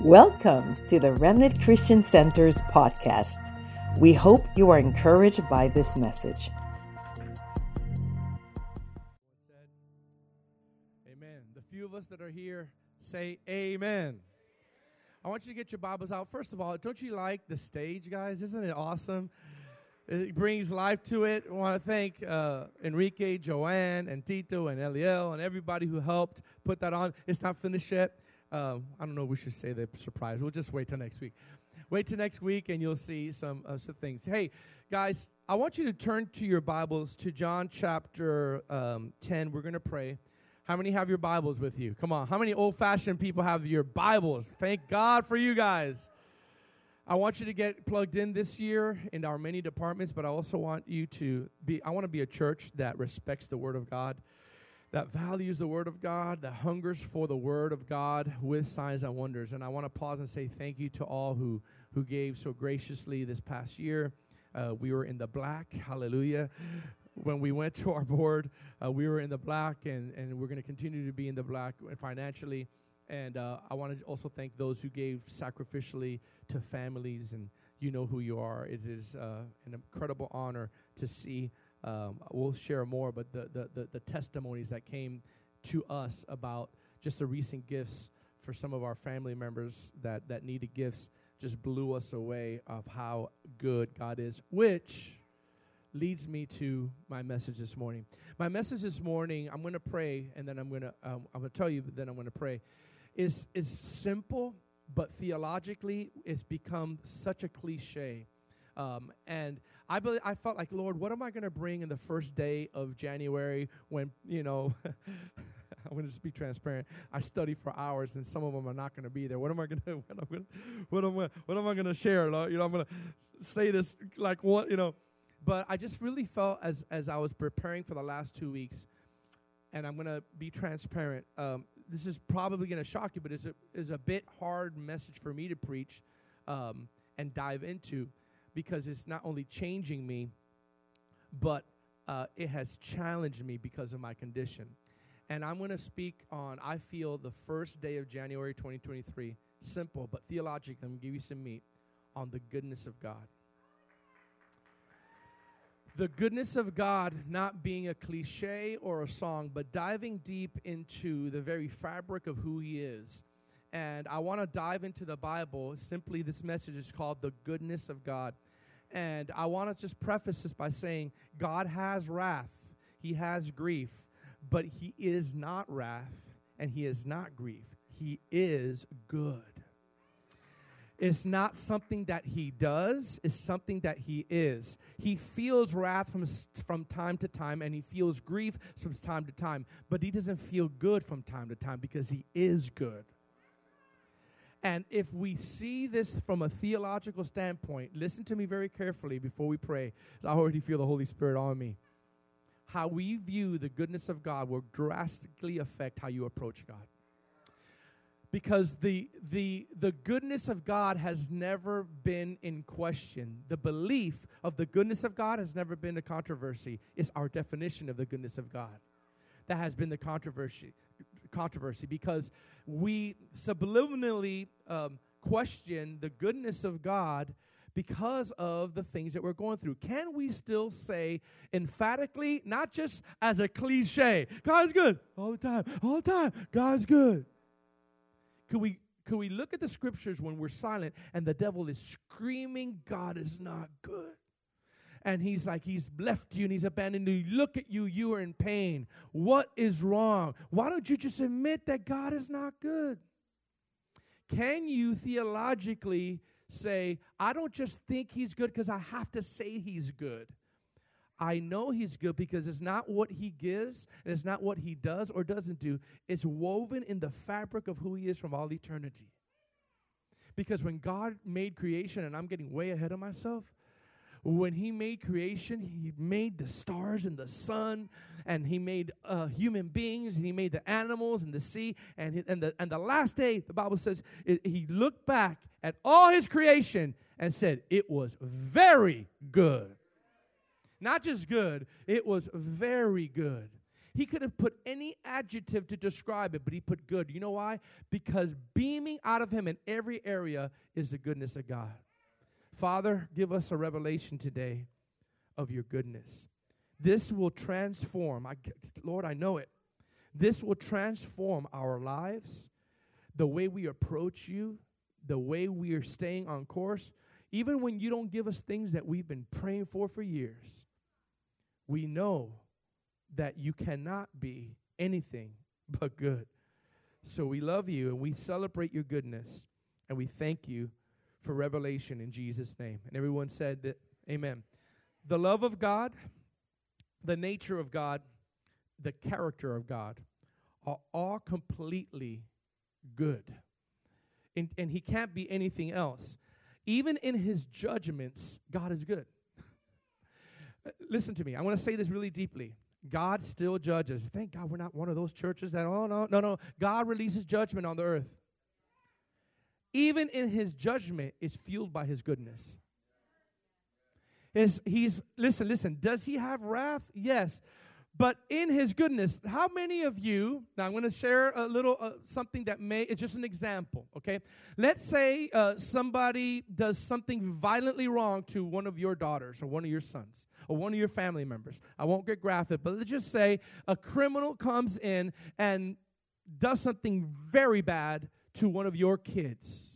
Welcome to the Remnant Christian Center's podcast. We hope you are encouraged by this message. Amen. The few of us that are here say amen. I want you to get your Bibles out. First of all, don't you like the stage, guys? Isn't it awesome? It brings life to it. I want to thank uh, Enrique, Joanne, and Tito, and Eliel, and everybody who helped put that on. It's not finished yet. Um, I don't know. We should say the surprise. We'll just wait till next week. Wait till next week, and you'll see some uh, some things. Hey, guys, I want you to turn to your Bibles to John chapter um, ten. We're going to pray. How many have your Bibles with you? Come on. How many old fashioned people have your Bibles? Thank God for you guys. I want you to get plugged in this year in our many departments, but I also want you to be, I want to be a church that respects the Word of God, that values the Word of God, that hungers for the Word of God with signs and wonders. And I want to pause and say thank you to all who, who gave so graciously this past year. Uh, we were in the black, hallelujah when we went to our board, uh, we were in the black, and, and we're going to continue to be in the black financially. And uh, I want to also thank those who gave sacrificially to families, and you know who you are. It is uh, an incredible honor to see. Um, we'll share more, but the, the, the, the testimonies that came to us about just the recent gifts for some of our family members that, that needed gifts just blew us away of how good God is, which leads me to my message this morning. My message this morning, I'm going to pray, and then I'm going to um, I'm going to tell you, but then I'm going to pray. Is is simple, but theologically, it's become such a cliche. Um, and I believe, I felt like, Lord, what am I going to bring in the first day of January when you know? I'm going to just be transparent. I study for hours, and some of them are not going to be there. What am I going to? What am I? What am I? What am I going to share? You know, I'm going to say this like what you know but I just really felt as as I was preparing for the last two weeks, and I'm gonna be transparent. Um, this is probably gonna shock you, but it's a is a bit hard message for me to preach um, and dive into because it's not only changing me, but uh, it has challenged me because of my condition. And I'm going to speak on, I feel, the first day of January 2023. Simple, but theologically, I'm going to give you some meat on the goodness of God the goodness of God not being a cliche or a song, but diving deep into the very fabric of who He is. And I want to dive into the Bible. Simply, this message is called The Goodness of God. And I want to just preface this by saying God has wrath, He has grief, but He is not wrath and He is not grief. He is good. It's not something that he does, it's something that he is. He feels wrath from, from time to time and he feels grief from time to time, but he doesn't feel good from time to time because he is good. And if we see this from a theological standpoint, listen to me very carefully before we pray. I already feel the Holy Spirit on me. How we view the goodness of God will drastically affect how you approach God because the, the, the goodness of God has never been in question. The belief of the goodness of God has never been a controversy. It's our definition of the goodness of God that has been the controversy. Controversy because we subliminally um, question the goodness of God because of the things that we're going through. Can we still say emphatically, not just as a cliche, God's good all the time, all the time, God's good? Could we could we look at the scriptures when we're silent and the devil is screaming, God is not good? And he's like, he's left you and he's abandoned you. Look at you, you are in pain. What is wrong? Why don't you just admit that God is not good? Can you theologically say, I don't just think he's good because I have to say he's good? I know He's good because it's not what He gives and it's not what He does or doesn't do. It's woven in the fabric of who He is from all eternity. Because when God made creation, and I'm getting way ahead of myself, when He made creation, He made the stars and the sun, and He made uh, human beings, and He made the animals and the sea, and, and, the, and the last day, the Bible says, it, He looked back at all His creation and said, It was very good. Not just good, it was very good. he could have put any adjective to describe it, but he put good. You know why? Because beaming out of him in every area is the goodness of God. Father, give us a revelation today of your goodness. This will transform. I, Lord, I know it. This will transform our lives, the way we approach you, the way we are staying on course. Even when you don't give us things that we've been praying for for years, we know that you cannot be anything but good. So we love you and we celebrate your goodness and we thank you for revelation in Jesus' name. And everyone said that, Amen. The love of God, the nature of God, the character of God are all completely good. And, and he can't be anything else. Even in his judgments, God is good. Listen to me. I want to say this really deeply. God still judges. Thank God we're not one of those churches that, oh, no, no, no. God releases judgment on the earth. Even in his judgment, it's fueled by his goodness. Is he's listen, listen, does he have wrath? Yes. But in his goodness, how many of you, now I'm going to share a little uh, something that may, it's just an example, okay? Let's say uh, somebody does something violently wrong to one of your daughters or one of your sons or one of your family members. I won't get graphic, but let's just say a criminal comes in and does something very bad to one of your kids.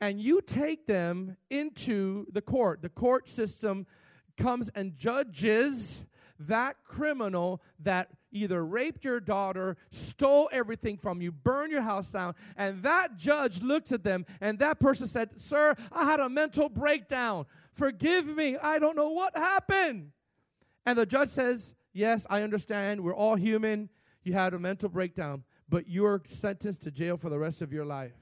And you take them into the court. The court system comes and judges that criminal that either raped your daughter, stole everything from you, burned your house down, and that judge looked at them and that person said, Sir, I had a mental breakdown. Forgive me. I don't know what happened. And the judge says, Yes, I understand. We're all human. You had a mental breakdown, but you're sentenced to jail for the rest of your life.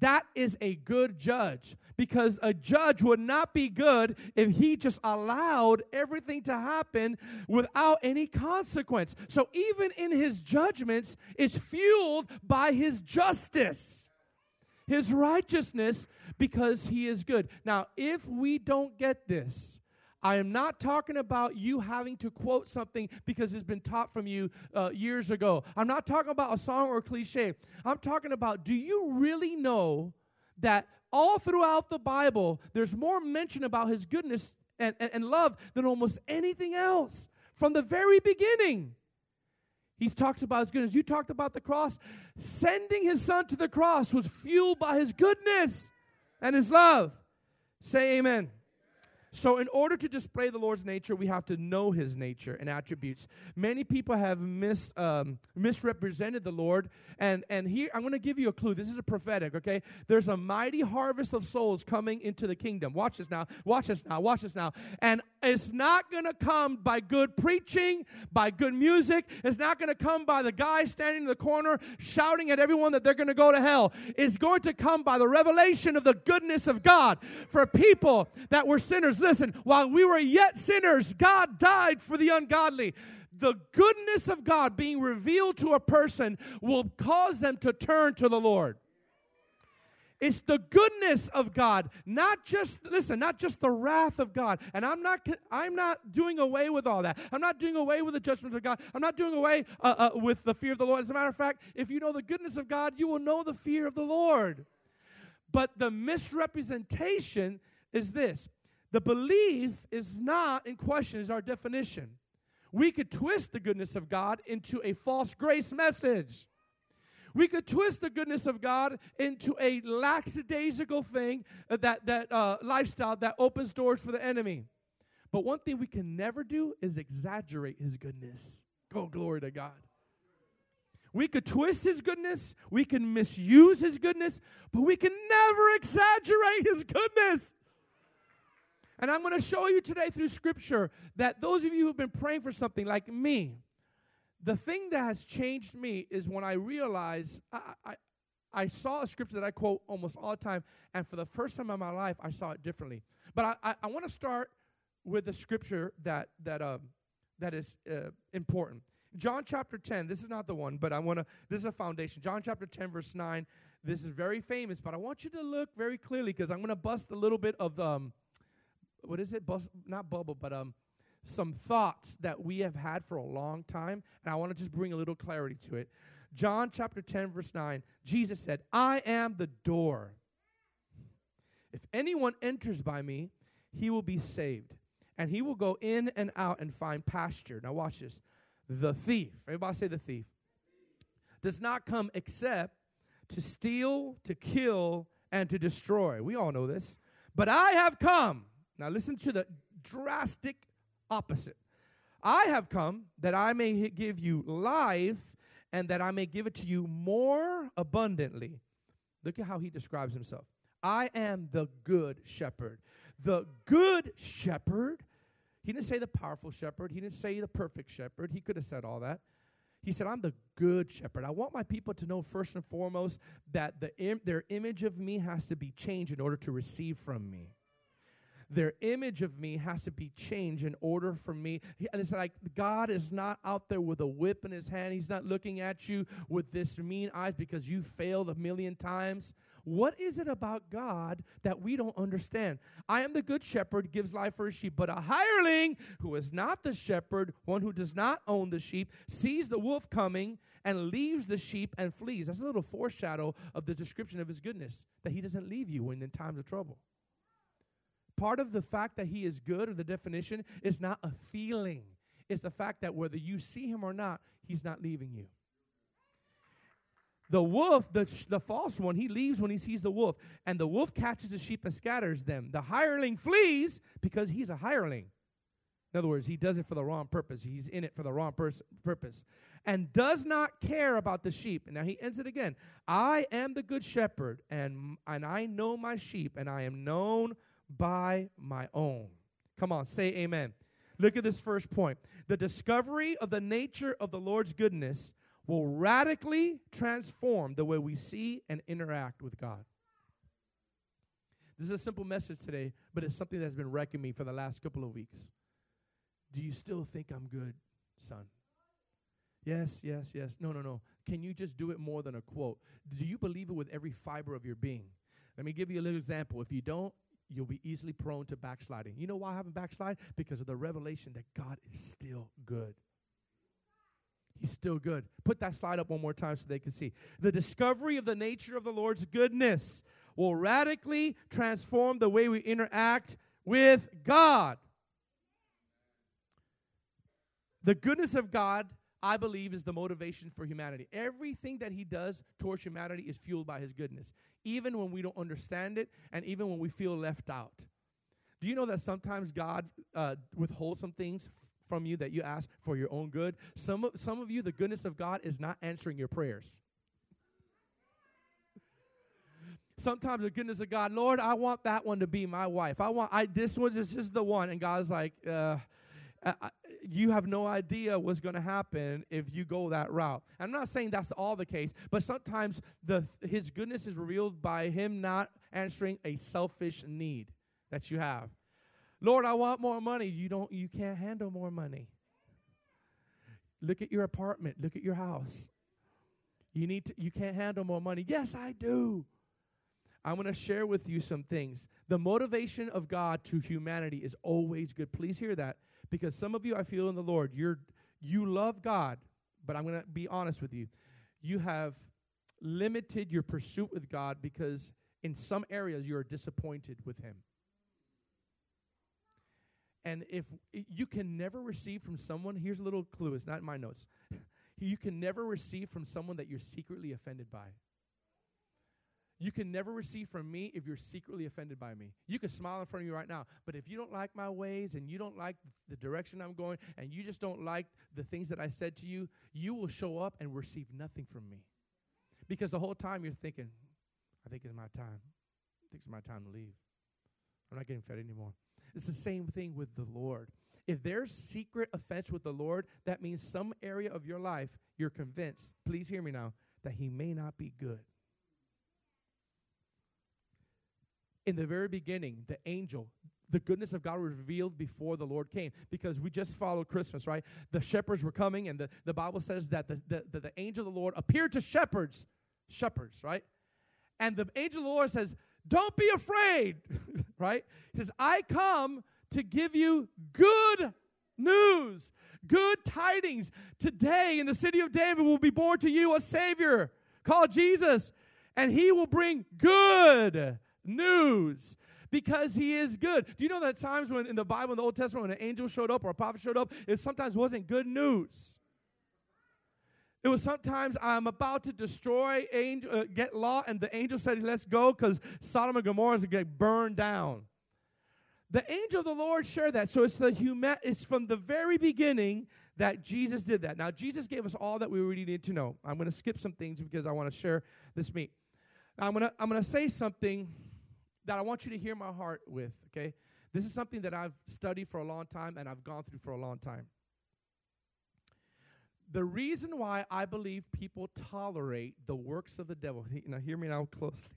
That is a good judge because a judge would not be good if he just allowed everything to happen without any consequence. So even in his judgments is fueled by his justice. His righteousness because he is good. Now, if we don't get this, I am not talking about you having to quote something because it's been taught from you uh, years ago. I'm not talking about a song or a cliche. I'm talking about do you really know that all throughout the Bible there's more mention about his goodness and, and, and love than almost anything else from the very beginning? He talks about his goodness. You talked about the cross. Sending his son to the cross was fueled by his goodness and his love. Say amen. So, in order to display the Lord's nature, we have to know His nature and attributes. Many people have mis, um, misrepresented the Lord, and and here I'm going to give you a clue. This is a prophetic. Okay, there's a mighty harvest of souls coming into the kingdom. Watch this now. Watch this now. Watch this now. And it's not going to come by good preaching, by good music. It's not going to come by the guy standing in the corner shouting at everyone that they're going to go to hell. It's going to come by the revelation of the goodness of God for people that were sinners listen, while we were yet sinners, God died for the ungodly. The goodness of God being revealed to a person will cause them to turn to the Lord. It's the goodness of God, not just listen, not just the wrath of God. And I'm not I'm not doing away with all that. I'm not doing away with the judgment of God. I'm not doing away uh, uh, with the fear of the Lord. As a matter of fact, if you know the goodness of God, you will know the fear of the Lord. But the misrepresentation is this the belief is not in question, is our definition. We could twist the goodness of God into a false grace message. We could twist the goodness of God into a lackadaisical thing, uh, that, that uh, lifestyle that opens doors for the enemy. But one thing we can never do is exaggerate his goodness. Go, glory to God. We could twist his goodness, we can misuse his goodness, but we can never exaggerate his goodness. And I'm going to show you today through scripture that those of you who've been praying for something like me, the thing that has changed me is when I realized I, I, I saw a scripture that I quote almost all the time, and for the first time in my life, I saw it differently. But I, I, I want to start with the scripture that that um, that is uh, important. John chapter 10, this is not the one, but I want to, this is a foundation. John chapter 10, verse 9. This is very famous, but I want you to look very clearly because I'm going to bust a little bit of um, what is it? Bus, not bubble, but um, some thoughts that we have had for a long time, and I want to just bring a little clarity to it. John chapter 10, verse 9, Jesus said, I am the door. If anyone enters by me, he will be saved, and he will go in and out and find pasture. Now, watch this. The thief, everybody say the thief, does not come except to steal, to kill, and to destroy. We all know this. But I have come. Now, listen to the drastic opposite. I have come that I may give you life and that I may give it to you more abundantly. Look at how he describes himself. I am the good shepherd. The good shepherd. He didn't say the powerful shepherd. He didn't say the perfect shepherd. He could have said all that. He said, I'm the good shepherd. I want my people to know first and foremost that the Im- their image of me has to be changed in order to receive from me their image of me has to be changed in order for me. And it's like God is not out there with a whip in his hand. He's not looking at you with this mean eyes because you failed a million times. What is it about God that we don't understand? I am the good shepherd, gives life for his sheep, but a hireling who is not the shepherd, one who does not own the sheep, sees the wolf coming and leaves the sheep and flees. That's a little foreshadow of the description of his goodness, that he doesn't leave you when in times of trouble. Part of the fact that he is good, or the definition, is not a feeling. It's the fact that whether you see him or not, he's not leaving you. The wolf, the, the false one, he leaves when he sees the wolf, and the wolf catches the sheep and scatters them. The hireling flees because he's a hireling. In other words, he does it for the wrong purpose. He's in it for the wrong pers- purpose and does not care about the sheep. And now he ends it again. I am the good shepherd, and, and I know my sheep, and I am known by my own. Come on, say amen. Look at this first point. The discovery of the nature of the Lord's goodness will radically transform the way we see and interact with God. This is a simple message today, but it's something that's been wrecking me for the last couple of weeks. Do you still think I'm good, son? Yes, yes, yes. No, no, no. Can you just do it more than a quote? Do you believe it with every fiber of your being? Let me give you a little example. If you don't, you'll be easily prone to backsliding. You know why I haven't backslide? Because of the revelation that God is still good. He's still good. Put that slide up one more time so they can see. The discovery of the nature of the Lord's goodness will radically transform the way we interact with God. The goodness of God I believe is the motivation for humanity. Everything that he does towards humanity is fueled by his goodness, even when we don't understand it and even when we feel left out. Do you know that sometimes God uh, withholds some things f- from you that you ask for your own good? Some of, some of you, the goodness of God is not answering your prayers. Sometimes the goodness of God, Lord, I want that one to be my wife. I want I this one. This is the one, and God's like, uh, you have no idea what's going to happen if you go that route. I'm not saying that's all the case, but sometimes the his goodness is revealed by him not answering a selfish need that you have. Lord, I want more money. You don't you can't handle more money. Look at your apartment, look at your house. You need to you can't handle more money. Yes, I do. I'm going to share with you some things. The motivation of God to humanity is always good. Please hear that because some of you I feel in the Lord, you're you love God, but I'm going to be honest with you. You have limited your pursuit with God because in some areas you are disappointed with him. And if you can never receive from someone, here's a little clue, it's not in my notes. you can never receive from someone that you're secretly offended by. You can never receive from me if you're secretly offended by me. You can smile in front of you right now, but if you don't like my ways and you don't like the direction I'm going and you just don't like the things that I said to you, you will show up and receive nothing from me. Because the whole time you're thinking, I think it's my time. I think it's my time to leave. I'm not getting fed anymore. It's the same thing with the Lord. If there's secret offense with the Lord, that means some area of your life you're convinced, please hear me now, that He may not be good. In the very beginning, the angel, the goodness of God was revealed before the Lord came because we just followed Christmas, right? The shepherds were coming, and the, the Bible says that the, the, the, angel of the Lord appeared to shepherds, shepherds, right? And the angel of the Lord says, Don't be afraid, right? He says, I come to give you good news, good tidings. Today in the city of David will be born to you a Savior called Jesus, and he will bring good news because he is good. Do you know that times when in the Bible, in the Old Testament, when an angel showed up or a prophet showed up, it sometimes wasn't good news. It was sometimes I'm about to destroy, angel, uh, get Lot, and the angel said, Let's go because Sodom and Gomorrah is going to get burned down. The angel of the Lord shared that. So it's the human, it's from the very beginning that Jesus did that. Now, Jesus gave us all that we really need to know. I'm going to skip some things because I want to share this meat. Now, I'm going to I'm going to say something that I want you to hear my heart with, okay? This is something that I've studied for a long time and I've gone through for a long time. The reason why I believe people tolerate the works of the devil, now hear me now closely.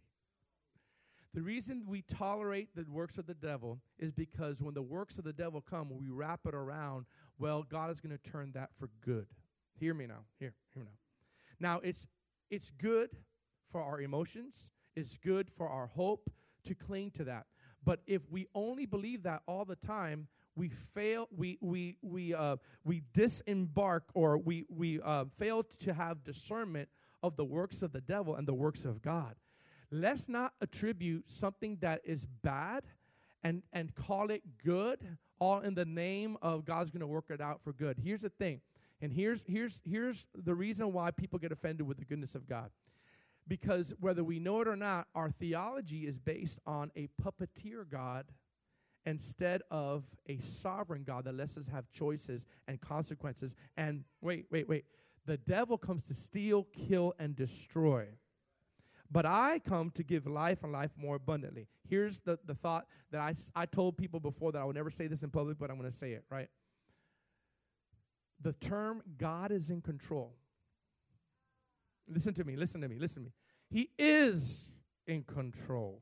The reason we tolerate the works of the devil is because when the works of the devil come, we wrap it around, well, God is going to turn that for good. Hear me now. Here, hear me now. Now, it's it's good for our emotions, it's good for our hope to cling to that. But if we only believe that all the time, we fail we we we uh, we disembark or we we uh, fail to have discernment of the works of the devil and the works of God. Let's not attribute something that is bad and and call it good all in the name of God's going to work it out for good. Here's the thing. And here's here's here's the reason why people get offended with the goodness of God. Because whether we know it or not, our theology is based on a puppeteer God instead of a sovereign God that lets us have choices and consequences. And wait, wait, wait. The devil comes to steal, kill, and destroy. But I come to give life and life more abundantly. Here's the, the thought that I, I told people before that I would never say this in public, but I'm going to say it, right? The term God is in control. Listen to me, listen to me, listen to me. He is in control.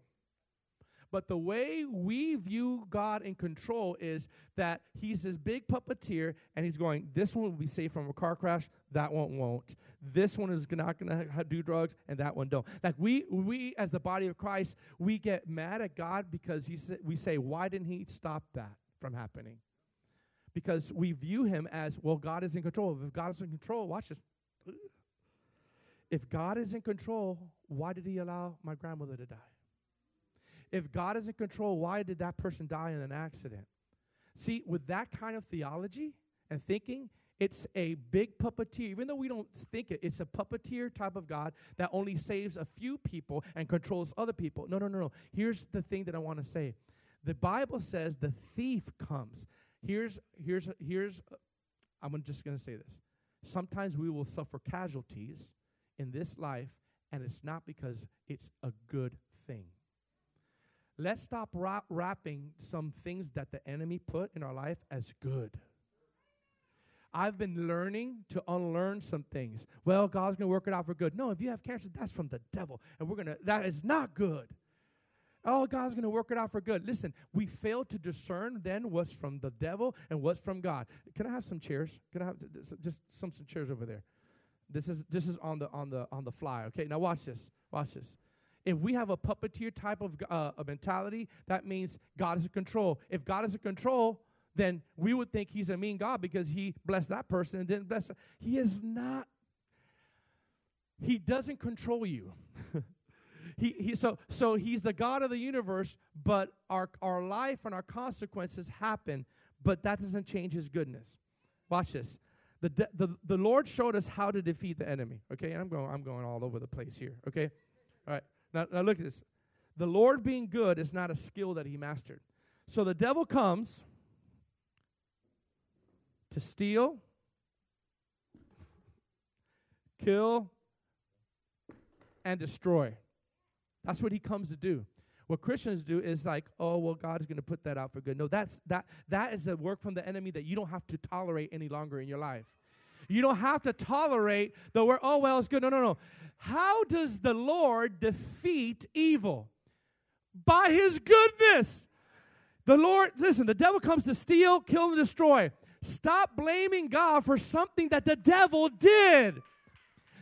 But the way we view God in control is that He's this big puppeteer and He's going, this one will be safe from a car crash, that one won't. This one is not going to do drugs, and that one don't. Like we, we as the body of Christ, we get mad at God because he sa- we say, why didn't He stop that from happening? Because we view Him as, well, God is in control. If God is in control, watch this. If God is in control, why did He allow my grandmother to die? If God is in control, why did that person die in an accident? See, with that kind of theology and thinking, it's a big puppeteer. Even though we don't think it, it's a puppeteer type of God that only saves a few people and controls other people. No, no, no, no. Here's the thing that I want to say. The Bible says the thief comes. Here's here's here's I'm just going to say this. Sometimes we will suffer casualties in this life and it's not because it's a good thing. Let's stop ra- wrapping some things that the enemy put in our life as good. I've been learning to unlearn some things. Well, God's going to work it out for good. No, if you have cancer, that's from the devil. And we're going to, that is not good. Oh, God's going to work it out for good. Listen, we fail to discern then what's from the devil and what's from God. Can I have some chairs? Can I have just some, some chairs over there? This is this is on the on the on the fly. Okay, now watch this. Watch this. If we have a puppeteer type of uh, a mentality, that means God is in control. If God is in control, then we would think He's a mean God because He blessed that person and didn't bless. He is not. He doesn't control you. he, he so so He's the God of the universe, but our our life and our consequences happen, but that doesn't change His goodness. Watch this. The, de- the, the Lord showed us how to defeat the enemy. Okay, and I'm going I'm going all over the place here. Okay, all right. Now, now look at this. The Lord being good is not a skill that He mastered. So the devil comes to steal, kill, and destroy. That's what he comes to do. What Christians do is like, oh well, God's going to put that out for good. No, that's that that is a work from the enemy that you don't have to tolerate any longer in your life. You don't have to tolerate the word, oh well, it's good. No, no, no. How does the Lord defeat evil? By his goodness. The Lord, listen, the devil comes to steal, kill, and destroy. Stop blaming God for something that the devil did.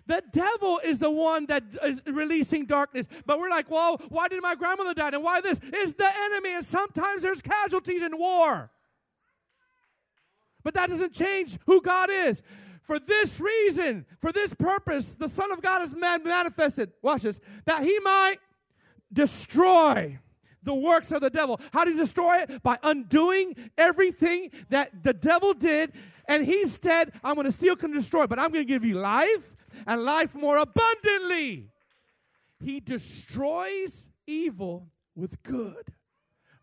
The devil is the one that is releasing darkness. But we're like, well, why did my grandmother die? And why this? Is the enemy. And sometimes there's casualties in war. But that doesn't change who God is. For this reason, for this purpose, the Son of God is man manifested. Watch this. That he might destroy the works of the devil. How do you destroy it? By undoing everything that the devil did. And he said, I'm going to steal, and destroy, but I'm going to give you life and life more abundantly. He destroys evil with good.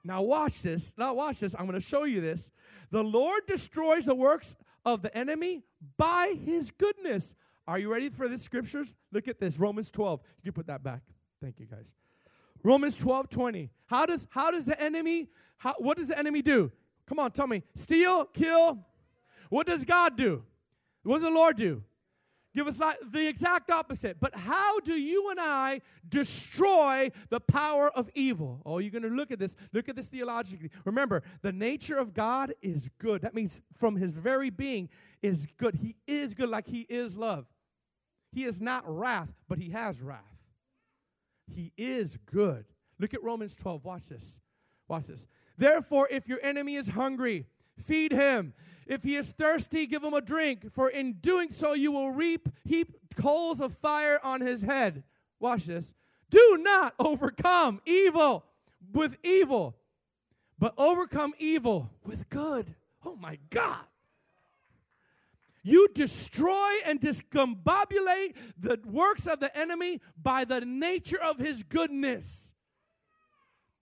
Now, watch this. Now, watch this. I'm going to show you this. The Lord destroys the works of the enemy by his goodness. Are you ready for this scriptures? Look at this Romans 12. You can put that back. Thank you, guys. Romans 12, 20. How does how does the enemy, how, what does the enemy do? Come on, tell me. Steal, kill. What does God do? What does the Lord do? Give us the exact opposite. But how do you and I destroy the power of evil? Oh, you're going to look at this. Look at this theologically. Remember, the nature of God is good. That means from his very being is good. He is good like he is love. He is not wrath, but he has wrath. He is good. Look at Romans 12. Watch this. Watch this. Therefore, if your enemy is hungry, feed him. If he is thirsty, give him a drink, for in doing so you will reap heap coals of fire on his head. Watch this. Do not overcome evil with evil, but overcome evil with good. Oh my God. You destroy and discombobulate the works of the enemy by the nature of his goodness.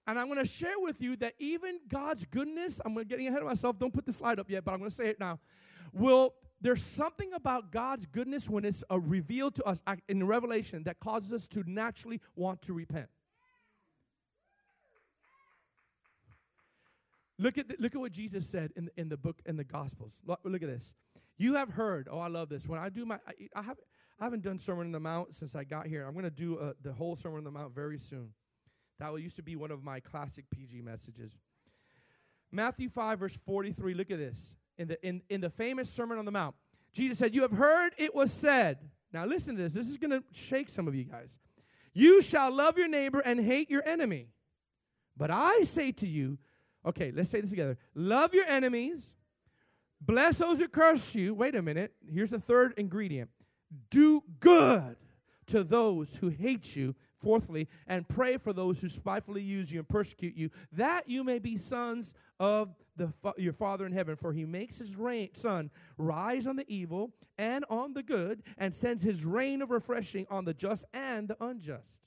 And I'm going to share with you that even God's goodness, I'm getting ahead of myself, don't put the slide up yet, but I'm going to say it now. Will there's something about God's goodness when it's uh, revealed to us in Revelation that causes us to naturally want to repent. Look at the, look at what Jesus said in in the book in the Gospels. Look, look at this. You have heard. Oh, I love this. When I do my, I, I have I haven't done Sermon on the Mount since I got here. I'm going to do uh, the whole Sermon on the Mount very soon. That used to be one of my classic PG messages. Matthew 5, verse 43. Look at this. In the, in, in the famous Sermon on the Mount, Jesus said, You have heard it was said. Now listen to this. This is going to shake some of you guys. You shall love your neighbor and hate your enemy. But I say to you, okay, let's say this together. Love your enemies, bless those who curse you. Wait a minute. Here's the third ingredient do good to those who hate you Fourthly, and pray for those who spitefully use you and persecute you, that you may be sons of the your Father in heaven. For he makes his rain, sun rise on the evil and on the good, and sends his rain of refreshing on the just and the unjust.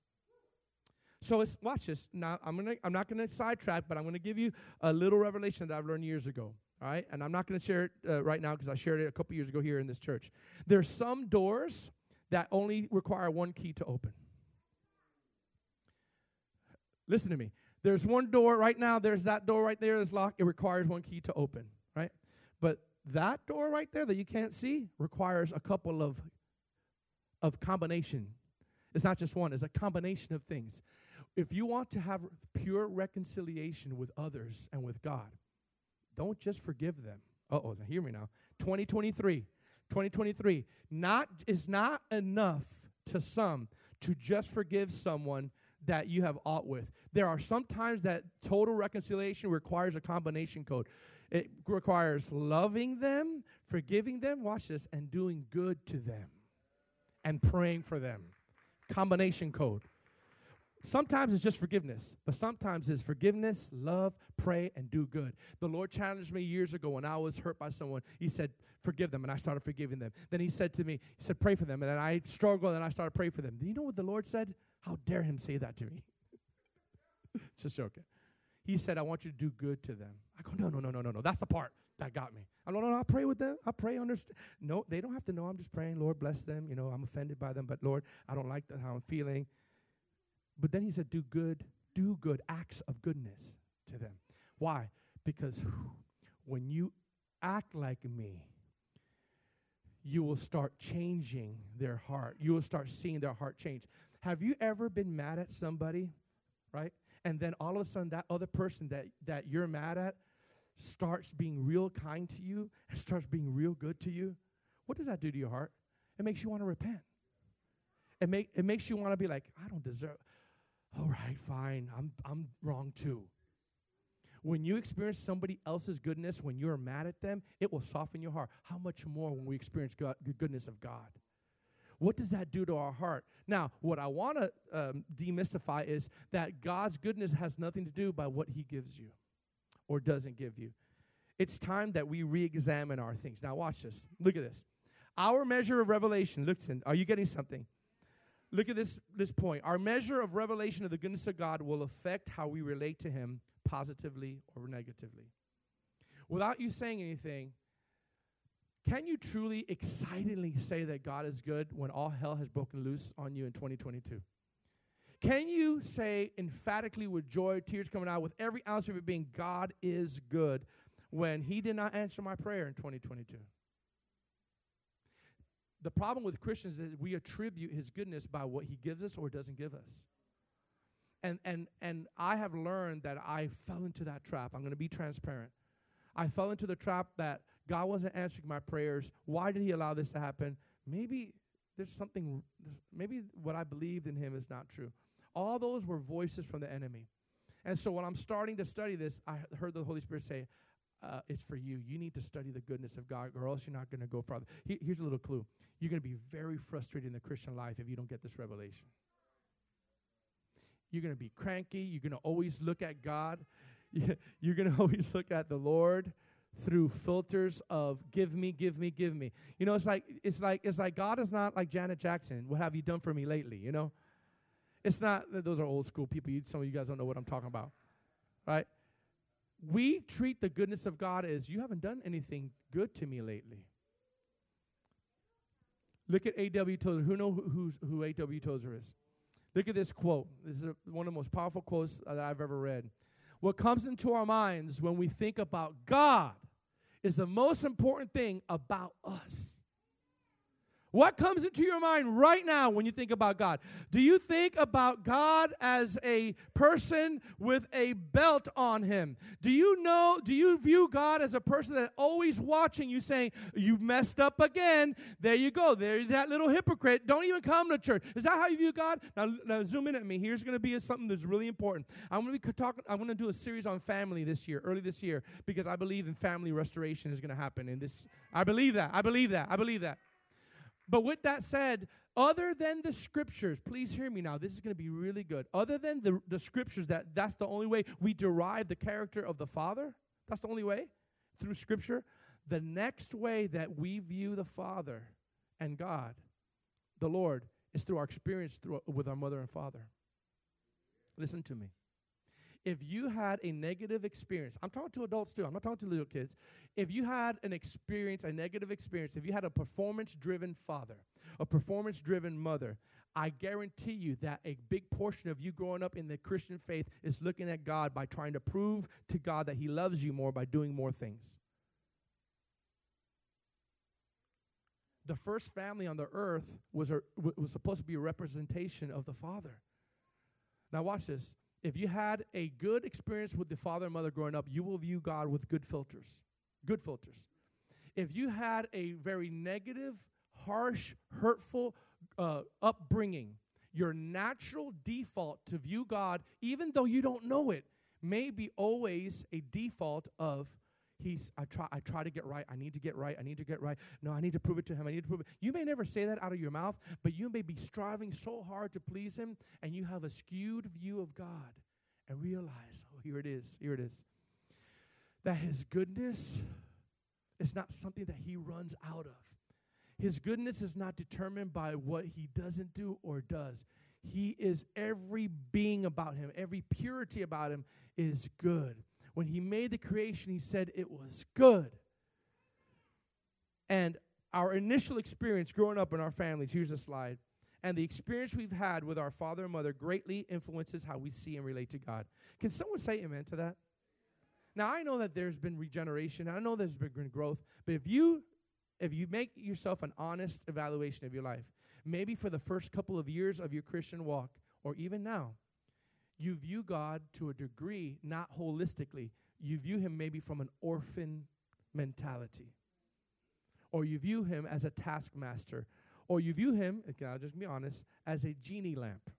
So it's watch this. Now I'm gonna I'm not gonna sidetrack, but I'm gonna give you a little revelation that I've learned years ago. All right, and I'm not gonna share it uh, right now because I shared it a couple years ago here in this church. There's some doors that only require one key to open. Listen to me. There's one door right now, there's that door right there that's locked. It requires one key to open, right? But that door right there that you can't see requires a couple of of combination. It's not just one, it's a combination of things. If you want to have pure reconciliation with others and with God, don't just forgive them. Uh-oh, hear me now. 2023. 2023. Not is not enough to some to just forgive someone that you have aught with. There are sometimes that total reconciliation requires a combination code. It requires loving them, forgiving them, watch this, and doing good to them and praying for them. Combination code. Sometimes it's just forgiveness, but sometimes it's forgiveness, love, pray, and do good. The Lord challenged me years ago when I was hurt by someone. He said, Forgive them, and I started forgiving them. Then He said to me, He said, Pray for them. And then I struggled and I started praying for them. Do you know what the Lord said? How dare him say that to me? Just joking. He said, I want you to do good to them. I go, no, no, no, no, no, no. That's the part that got me. I don't know. I pray with them. I pray, understand. No, they don't have to know. I'm just praying, Lord, bless them. You know, I'm offended by them, but Lord, I don't like how I'm feeling. But then he said, do good, do good acts of goodness to them. Why? Because when you act like me, you will start changing their heart. You will start seeing their heart change. Have you ever been mad at somebody, right? And then all of a sudden that other person that, that you're mad at starts being real kind to you and starts being real good to you? What does that do to your heart? It makes you want to repent. It, make, it makes you want to be like, I don't deserve. All right, fine. I'm, I'm wrong too. When you experience somebody else's goodness, when you're mad at them, it will soften your heart. How much more when we experience God, the goodness of God? What does that do to our heart? Now, what I want to um, demystify is that God's goodness has nothing to do by what He gives you or doesn't give you. It's time that we re examine our things. Now, watch this. Look at this. Our measure of revelation, listen, are you getting something? Look at this, this point. Our measure of revelation of the goodness of God will affect how we relate to Him positively or negatively. Without you saying anything, can you truly excitedly say that God is good when all hell has broken loose on you in 2022? Can you say emphatically with joy, tears coming out, with every ounce of it being, God is good, when He did not answer my prayer in 2022? The problem with Christians is we attribute His goodness by what He gives us or doesn't give us. And, and, and I have learned that I fell into that trap. I'm going to be transparent. I fell into the trap that God wasn't answering my prayers. Why did He allow this to happen? Maybe there's something, maybe what I believed in Him is not true. All those were voices from the enemy. And so when I'm starting to study this, I heard the Holy Spirit say, uh, It's for you. You need to study the goodness of God, or else you're not going to go farther. He, here's a little clue you're going to be very frustrated in the Christian life if you don't get this revelation. You're going to be cranky. You're going to always look at God. You're going to always look at the Lord through filters of give me, give me, give me. You know, it's like it's like it's like God is not like Janet Jackson. What have you done for me lately? You know, it's not. Those are old school people. You, some of you guys don't know what I'm talking about, right? We treat the goodness of God as you haven't done anything good to me lately. Look at A.W. Tozer. Who know who, who A.W. Tozer is? Look at this quote. This is a, one of the most powerful quotes that I've ever read. What comes into our minds when we think about God is the most important thing about us. What comes into your mind right now when you think about God? Do you think about God as a person with a belt on him? Do you know, do you view God as a person that always watching you saying, You messed up again? There you go. There's that little hypocrite. Don't even come to church. Is that how you view God? Now, now zoom in at me. Here's going to be something that's really important. I'm going to be talking, I'm going to do a series on family this year, early this year, because I believe in family restoration is going to happen in this. I believe that. I believe that. I believe that. But with that said, other than the scriptures, please hear me now. This is going to be really good. Other than the, the scriptures, that that's the only way we derive the character of the Father. That's the only way through scripture. The next way that we view the Father and God, the Lord, is through our experience through, with our mother and father. Listen to me if you had a negative experience, I'm talking to adults too, I'm not talking to little kids. If you had an experience, a negative experience, if you had a performance driven father, a performance driven mother, I guarantee you that a big portion of you growing up in the Christian faith is looking at God by trying to prove to God that He loves you more by doing more things. The first family on the earth was, a, was supposed to be a representation of the Father. Now, watch this if you had a good experience with the father and mother growing up, you will view God with good filters. Good filters. If you had a very negative, harsh, hurtful uh, upbringing, your natural default to view God, even though you don't know it, may be always a default of he's I try I try to get right. I need to get right. I need to get right. No, I need to prove it to him. I need to prove it. You may never say that out of your mouth, but you may be striving so hard to please him and you have a skewed view of God and realize, oh, here it is. Here it is. That his goodness is not something that he runs out of. His goodness is not determined by what he doesn't do or does. He is every being about him, every purity about him is good when he made the creation, he said it was good. And our initial experience growing up in our families, here's a slide, and the experience we've had with our father and mother greatly influences how we see and relate to God. Can someone say amen to that? Now I know that there's been regeneration, I know there's been growth, but if you if you make yourself an honest evaluation of your life, maybe for the first couple of years of your Christian walk, or even now, you view God to a degree, not holistically. You view him maybe from an orphan mentality. Or you view him as a taskmaster. Or you view him, I'll just be honest, as a genie lamp.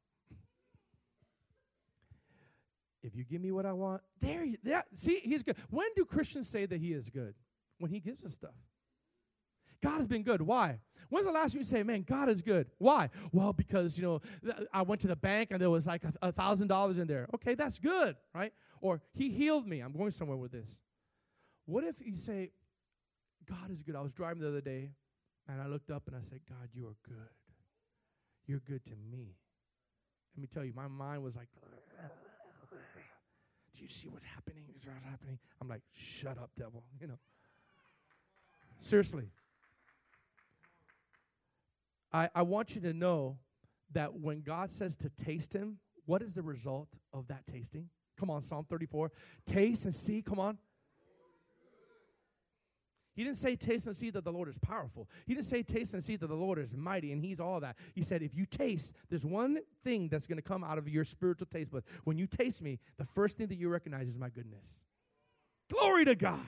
if you give me what I want, there, you, there. See, he's good. When do Christians say that he is good? When he gives us stuff. God has been good. Why? When's the last time you say, man, God is good? Why? Well, because, you know, I went to the bank and there was like a thousand dollars in there. Okay, that's good, right? Or he healed me. I'm going somewhere with this. What if you say, God is good? I was driving the other day and I looked up and I said, God, you are good. You're good to me. Let me tell you, my mind was like, do you see what's happening? Is What's happening? I'm like, shut up, devil. You know. Seriously. I, I want you to know that when God says to taste him, what is the result of that tasting? Come on, Psalm 34. Taste and see, come on. He didn't say taste and see that the Lord is powerful. He didn't say taste and see that the Lord is mighty and he's all that. He said if you taste, there's one thing that's going to come out of your spiritual taste buds. When you taste me, the first thing that you recognize is my goodness. Glory to God.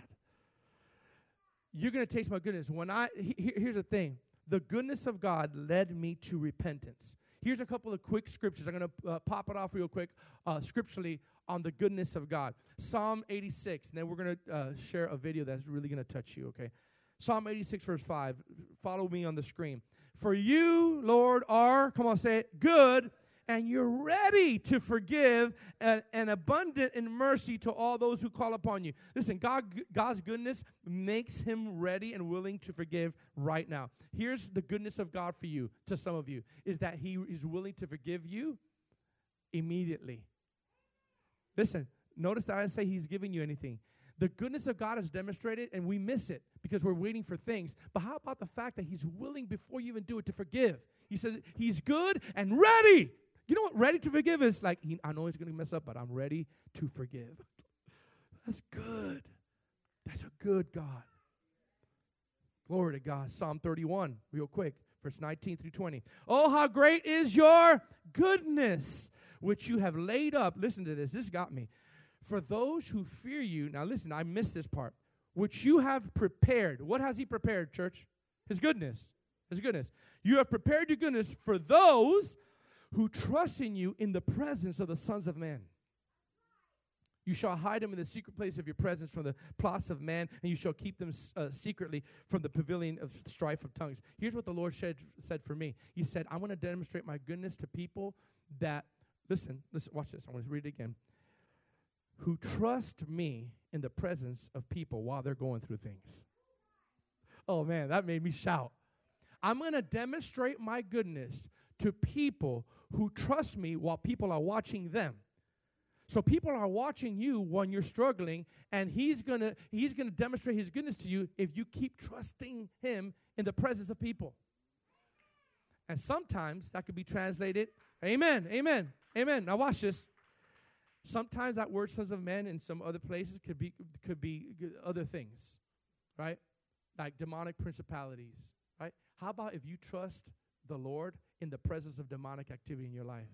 You're going to taste my goodness. When I he, here's the thing. The goodness of God led me to repentance. Here's a couple of quick scriptures. I'm going to uh, pop it off real quick uh, scripturally on the goodness of God. Psalm 86, and then we're going to uh, share a video that's really going to touch you, okay? Psalm 86, verse 5. Follow me on the screen. For you, Lord, are, come on, say it, good and you're ready to forgive and, abundant in mercy to all those who call upon you. Listen, God, God's goodness makes him ready and willing to forgive right now. Here's the goodness of God for you, to some of you, is that he is willing to forgive you immediately. Listen, notice that I didn't say he's giving you anything. The goodness of God is demonstrated, and we miss it because we're waiting for things. But how about the fact that He's willing before you even do it to forgive? He said He's good and ready you know what? Ready to forgive is like, I know he's going to mess up, but I'm ready to forgive. That's good. That's a good God. Glory to God. Psalm 31, real quick, verse 19 through 20. Oh, how great is your goodness, which you have laid up. Listen to this. This got me. For those who fear you, now listen, I missed this part, which you have prepared. What has he prepared, church? His goodness. His goodness. You have prepared your goodness for those who trust in you in the presence of the sons of men. You shall hide them in the secret place of your presence from the plots of man, and you shall keep them uh, secretly from the pavilion of strife of tongues. Here's what the Lord said, said for me. He said, I want to demonstrate my goodness to people that, listen, listen, watch this. I want to read it again. Who trust me in the presence of people while they're going through things. Oh man, that made me shout. I'm going to demonstrate my goodness to people who trust me while people are watching them. So people are watching you when you're struggling, and he's gonna he's gonna demonstrate his goodness to you if you keep trusting him in the presence of people. And sometimes that could be translated, Amen, Amen, Amen. Now watch this. Sometimes that word "sons of men" in some other places could be could be other things, right? Like demonic principalities, right? How about if you trust the Lord in the presence of demonic activity in your life?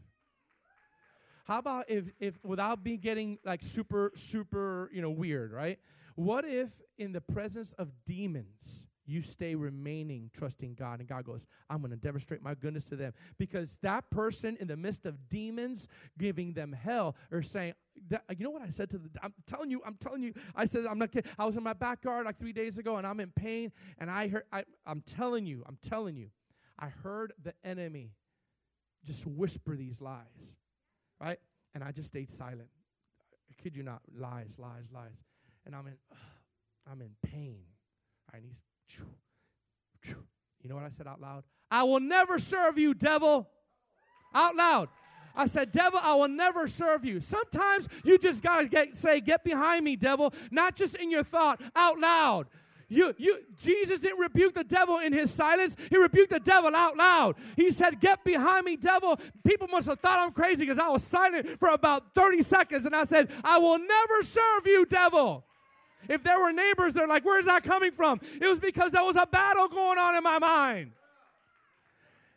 How about if if without being getting like super super, you know, weird, right? What if in the presence of demons you stay remaining trusting God and God goes, I'm going to demonstrate my goodness to them because that person in the midst of demons giving them hell or saying, you know what I said to the I'm telling you, I'm telling you, I said I'm not kidding. I was in my backyard like 3 days ago and I'm in pain and I heard I, I'm telling you, I'm telling you. I heard the enemy just whisper these lies, right? And I just stayed silent. I kid you not, lies, lies, lies. And I'm in, uh, I'm in pain. And he's, choo, choo. you know what I said out loud? I will never serve you, devil. Out loud. I said, devil, I will never serve you. Sometimes you just gotta get say, get behind me, devil, not just in your thought, out loud. You, you, Jesus didn't rebuke the devil in his silence. He rebuked the devil out loud. He said, Get behind me, devil. People must have thought I'm crazy because I was silent for about 30 seconds. And I said, I will never serve you, devil. If there were neighbors, they're like, Where's that coming from? It was because there was a battle going on in my mind.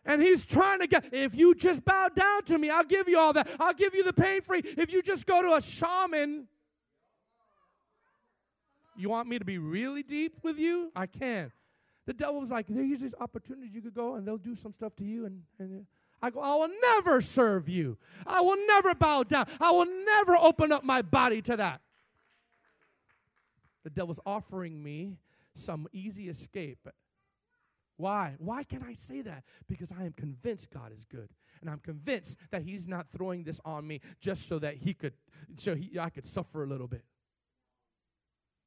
And he's trying to get, if you just bow down to me, I'll give you all that. I'll give you the pain free. If you just go to a shaman, you want me to be really deep with you? I can. The devil was like, there's these opportunities you could go and they'll do some stuff to you. And, and uh, I go, I will never serve you. I will never bow down. I will never open up my body to that. The devil's offering me some easy escape. Why? Why can I say that? Because I am convinced God is good. And I'm convinced that He's not throwing this on me just so that He could, so he, I could suffer a little bit.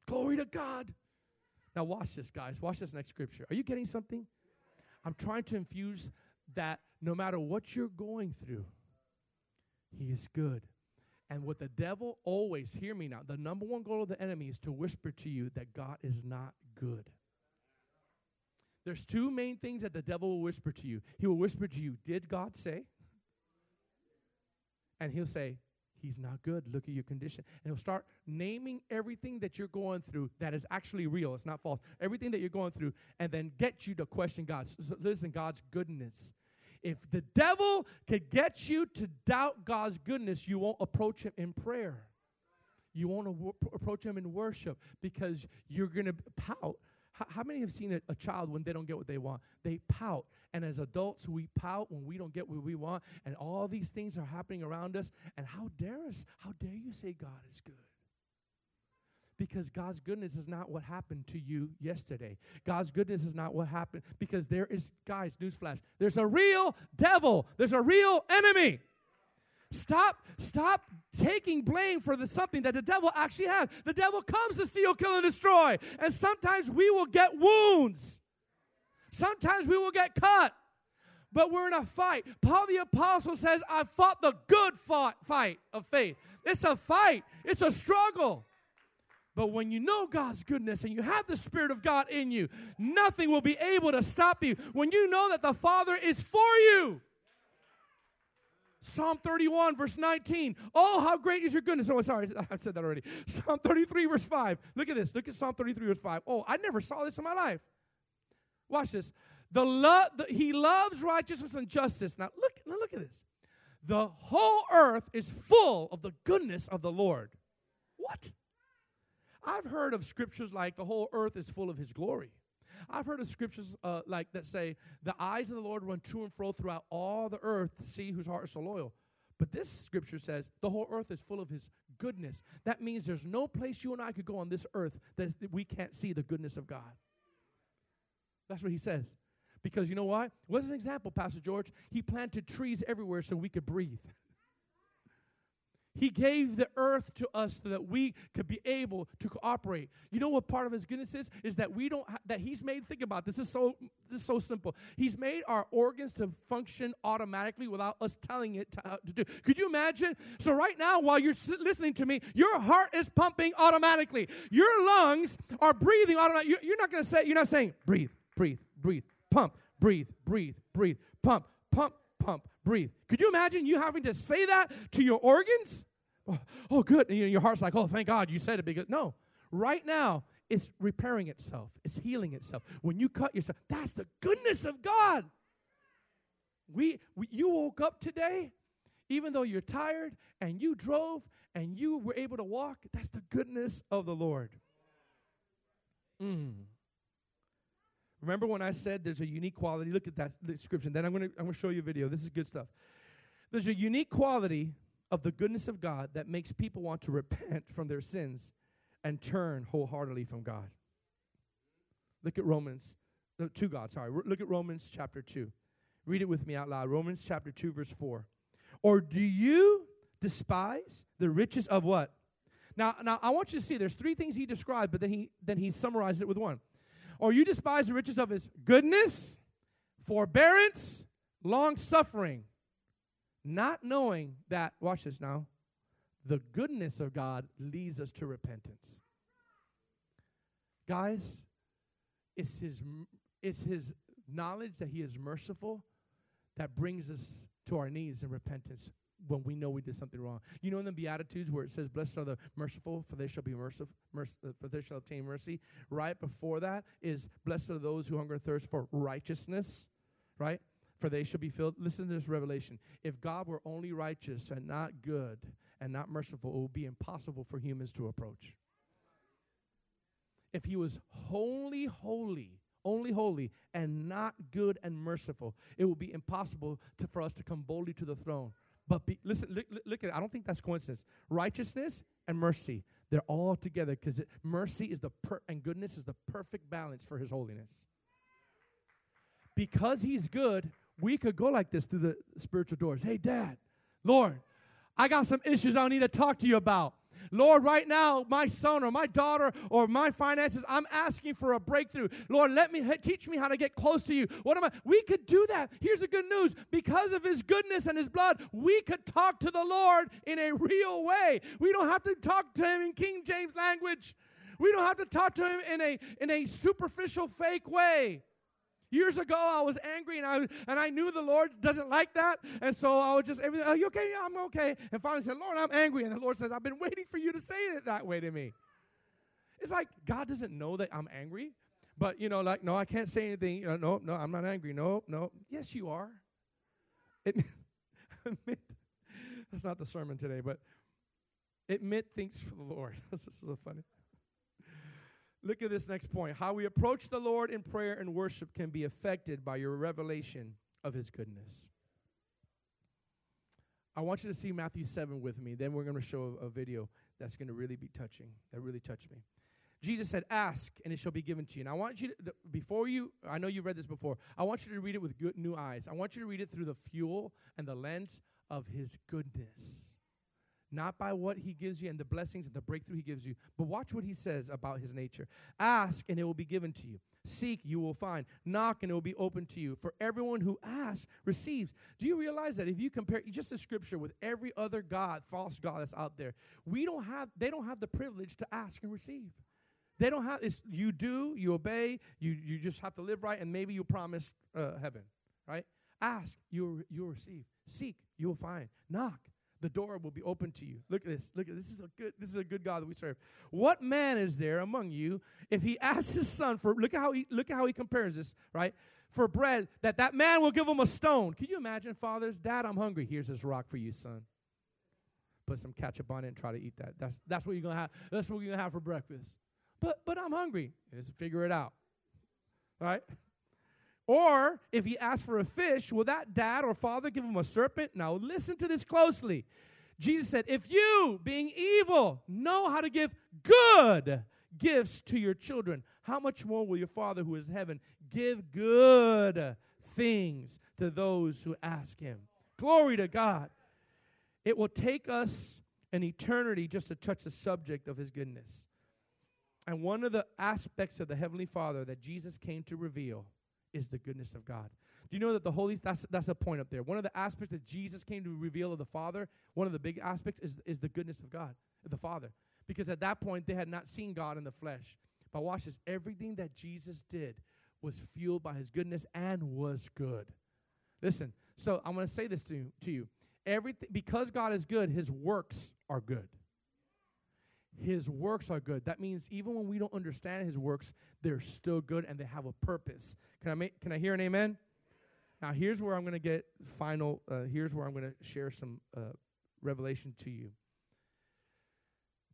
Glory to God. Now, watch this, guys. Watch this next scripture. Are you getting something? I'm trying to infuse that no matter what you're going through, He is good. And what the devil always, hear me now, the number one goal of the enemy is to whisper to you that God is not good. There's two main things that the devil will whisper to you. He will whisper to you, Did God say? And he'll say, He's not good. Look at your condition. And he'll start naming everything that you're going through that is actually real. It's not false. Everything that you're going through, and then get you to question God. So listen, God's goodness. If the devil could get you to doubt God's goodness, you won't approach him in prayer. You won't approach him in worship because you're going to pout. How, how, many have seen a, a child when they don't get what they want? They pout. And as adults, we pout when we don't get what we want, and all these things are happening around us. And how dare us? How dare you say God is good? Because God's goodness is not what happened to you yesterday. God's goodness is not what happened because there is, guys, newsflash, there's a real devil, there's a real enemy. Stop, stop taking blame for the something that the devil actually has. The devil comes to steal, kill, and destroy. And sometimes we will get wounds. Sometimes we will get cut. But we're in a fight. Paul the Apostle says, I fought the good fought, fight of faith. It's a fight, it's a struggle. But when you know God's goodness and you have the Spirit of God in you, nothing will be able to stop you. When you know that the Father is for you, Psalm 31, verse 19. Oh, how great is your goodness. Oh, sorry, I've said that already. Psalm 33, verse 5. Look at this. Look at Psalm 33, verse 5. Oh, I never saw this in my life. Watch this. The love he loves righteousness and justice. Now look, now look at this. The whole earth is full of the goodness of the Lord. What? I've heard of scriptures like the whole earth is full of his glory. I've heard of scriptures uh, like that say, the eyes of the Lord run to and fro throughout all the earth to see whose heart is so loyal. But this scripture says the whole earth is full of his goodness. That means there's no place you and I could go on this earth that we can't see the goodness of God. That's what he says. Because you know why? What's an example, Pastor George? He planted trees everywhere so we could breathe. He gave the earth to us so that we could be able to cooperate. You know what part of his goodness is? Is that we don't ha- that he's made think about this is so this is so simple. He's made our organs to function automatically without us telling it to, uh, to do. Could you imagine? So right now while you're s- listening to me, your heart is pumping automatically. Your lungs are breathing automatically. You, you're not going to say you're not saying breathe, breathe, breathe, pump, breathe, breathe, breathe, pump, pump, pump, breathe. Could you imagine you having to say that to your organs? Oh, oh good. And your heart's like, oh, thank God you said it because no. Right now, it's repairing itself. It's healing itself. When you cut yourself, that's the goodness of God. We, we you woke up today, even though you're tired and you drove and you were able to walk, that's the goodness of the Lord. Mm. Remember when I said there's a unique quality? Look at that description. Then I'm going to I'm going to show you a video. This is good stuff. There's a unique quality of the goodness of God that makes people want to repent from their sins and turn wholeheartedly from God. Look at Romans, uh, to God, sorry. Look at Romans chapter 2. Read it with me out loud. Romans chapter 2, verse 4. Or do you despise the riches of what? Now, now I want you to see there's three things he described, but then he then he summarized it with one. Or you despise the riches of his goodness, forbearance, long suffering, not knowing that, watch this now, the goodness of God leads us to repentance. Guys, it's his, it's his knowledge that he is merciful that brings us to our knees in repentance when we know we did something wrong. You know in the Beatitudes where it says, Blessed are the merciful, for they shall be merciful, merc- uh, for they shall obtain mercy. Right before that is, Blessed are those who hunger and thirst for righteousness, right? For they shall be filled. Listen to this revelation. If God were only righteous and not good and not merciful, it would be impossible for humans to approach. If he was wholly holy, only holy and not good and merciful, it would be impossible to, for us to come boldly to the throne. But be, listen, look, look at it. I don't think that's coincidence. Righteousness and mercy, they're all together because mercy is the per- and goodness is the perfect balance for His holiness. Because He's good, we could go like this through the spiritual doors. Hey, Dad, Lord, I got some issues I need to talk to you about. Lord, right now, my son or my daughter or my finances, I'm asking for a breakthrough. Lord, let me teach me how to get close to you. What am I? We could do that. Here's the good news because of his goodness and his blood, we could talk to the Lord in a real way. We don't have to talk to him in King James language. We don't have to talk to him in a in a superficial fake way. Years ago, I was angry and I and I knew the Lord doesn't like that, and so I was just everything. Are you okay? Yeah, I'm okay. And finally said, Lord, I'm angry, and the Lord said, I've been waiting for you to say it that way to me. It's like God doesn't know that I'm angry, but you know, like no, I can't say anything. You know, no, no, I'm not angry. No, no. Yes, you are. It, that's not the sermon today, but admit things for the Lord. this is so funny. Look at this next point. How we approach the Lord in prayer and worship can be affected by your revelation of his goodness. I want you to see Matthew 7 with me. Then we're going to show a, video that's going to really be touching, that really touched me. Jesus said, Ask, and it shall be given to you. And I want you to, before you, I know you've read this before, I want you to read it with good new eyes. I want you to read it through the fuel and the lens of his goodness not by what he gives you and the blessings and the breakthrough he gives you, but watch what he says about his nature. Ask and it will be given to you. Seek, you will find. Knock and it will be open to you. For everyone who asks receives. Do you realize that if you compare just the scripture with every other God, false God that's out there, we don't have they don't have the privilege to ask and receive. They don't have it's you do, you obey, you you just have to live right, and maybe you promise uh, heaven, right? Ask, you'll you'll receive. Seek, you will find. Knock, the door will be open to you. Look at this. Look at this. This is a good, this is a good God that we serve. What man is there among you if he asks his son for look at how he look at how he compares this, right? For bread, that that man will give him a stone. Can you imagine, fathers? Dad, I'm hungry. Here's this rock for you, son. Put some ketchup on it and try to eat that. That's that's what you're gonna have. That's what you're gonna have for breakfast. But but I'm hungry. Let's figure it out. Right? Or if he asks for a fish, will that dad or father give him a serpent? Now listen to this closely. Jesus said, If you, being evil, know how to give good gifts to your children, how much more will your Father who is heaven give good things to those who ask him? Glory to God. It will take us an eternity just to touch the subject of his goodness. And one of the aspects of the Heavenly Father that Jesus came to reveal is the goodness of God. Do you know that the Holy that's that's a point up there. One of the aspects that Jesus came to reveal of the Father, one of the big aspects is, is the goodness of God, the Father. Because at that point they had not seen God in the flesh. But watch this, everything that Jesus did was fueled by his goodness and was good. Listen, so I'm going to say this to to you. Everything because God is good, his works are good. His works are good. That means even when we don't understand his works, they're still good and they have a purpose. Can I make can I hear an amen? Now here's where I'm going to get final uh, here's where I'm going to share some uh, revelation to you.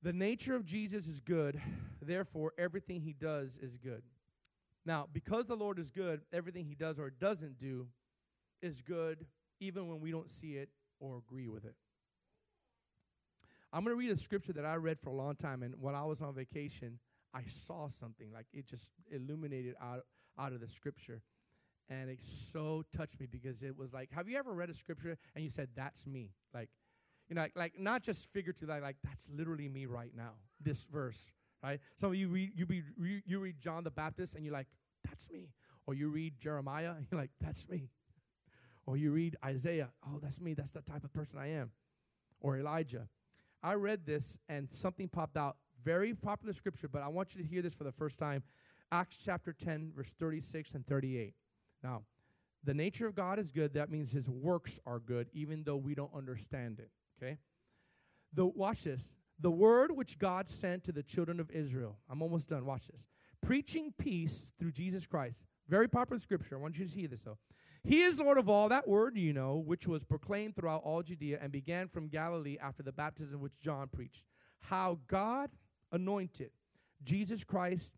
The nature of Jesus is good, therefore everything he does is good. Now, because the Lord is good, everything he does or doesn't do is good even when we don't see it or agree with it. I'm going to read a scripture that I read for a long time, and when I was on vacation, I saw something like it just illuminated out out of the scripture, and it so touched me because it was like, have you ever read a scripture and you said, "That's me"? Like, you know, like, like not just figuratively, like, like that's literally me right now. This verse, right? Some of you read you be you read John the Baptist and you're like, "That's me," or you read Jeremiah and you're like, "That's me," or you read Isaiah, "Oh, that's me. That's the type of person I am," or Elijah. I read this and something popped out. Very popular scripture, but I want you to hear this for the first time. Acts chapter 10, verse 36 and 38. Now, the nature of God is good. That means his works are good, even though we don't understand it. Okay? The watch this. The word which God sent to the children of Israel. I'm almost done. Watch this. Preaching peace through Jesus Christ. Very popular scripture. I want you to hear this though. He is Lord of all. That word, you know, which was proclaimed throughout all Judea and began from Galilee after the baptism which John preached. How God anointed Jesus Christ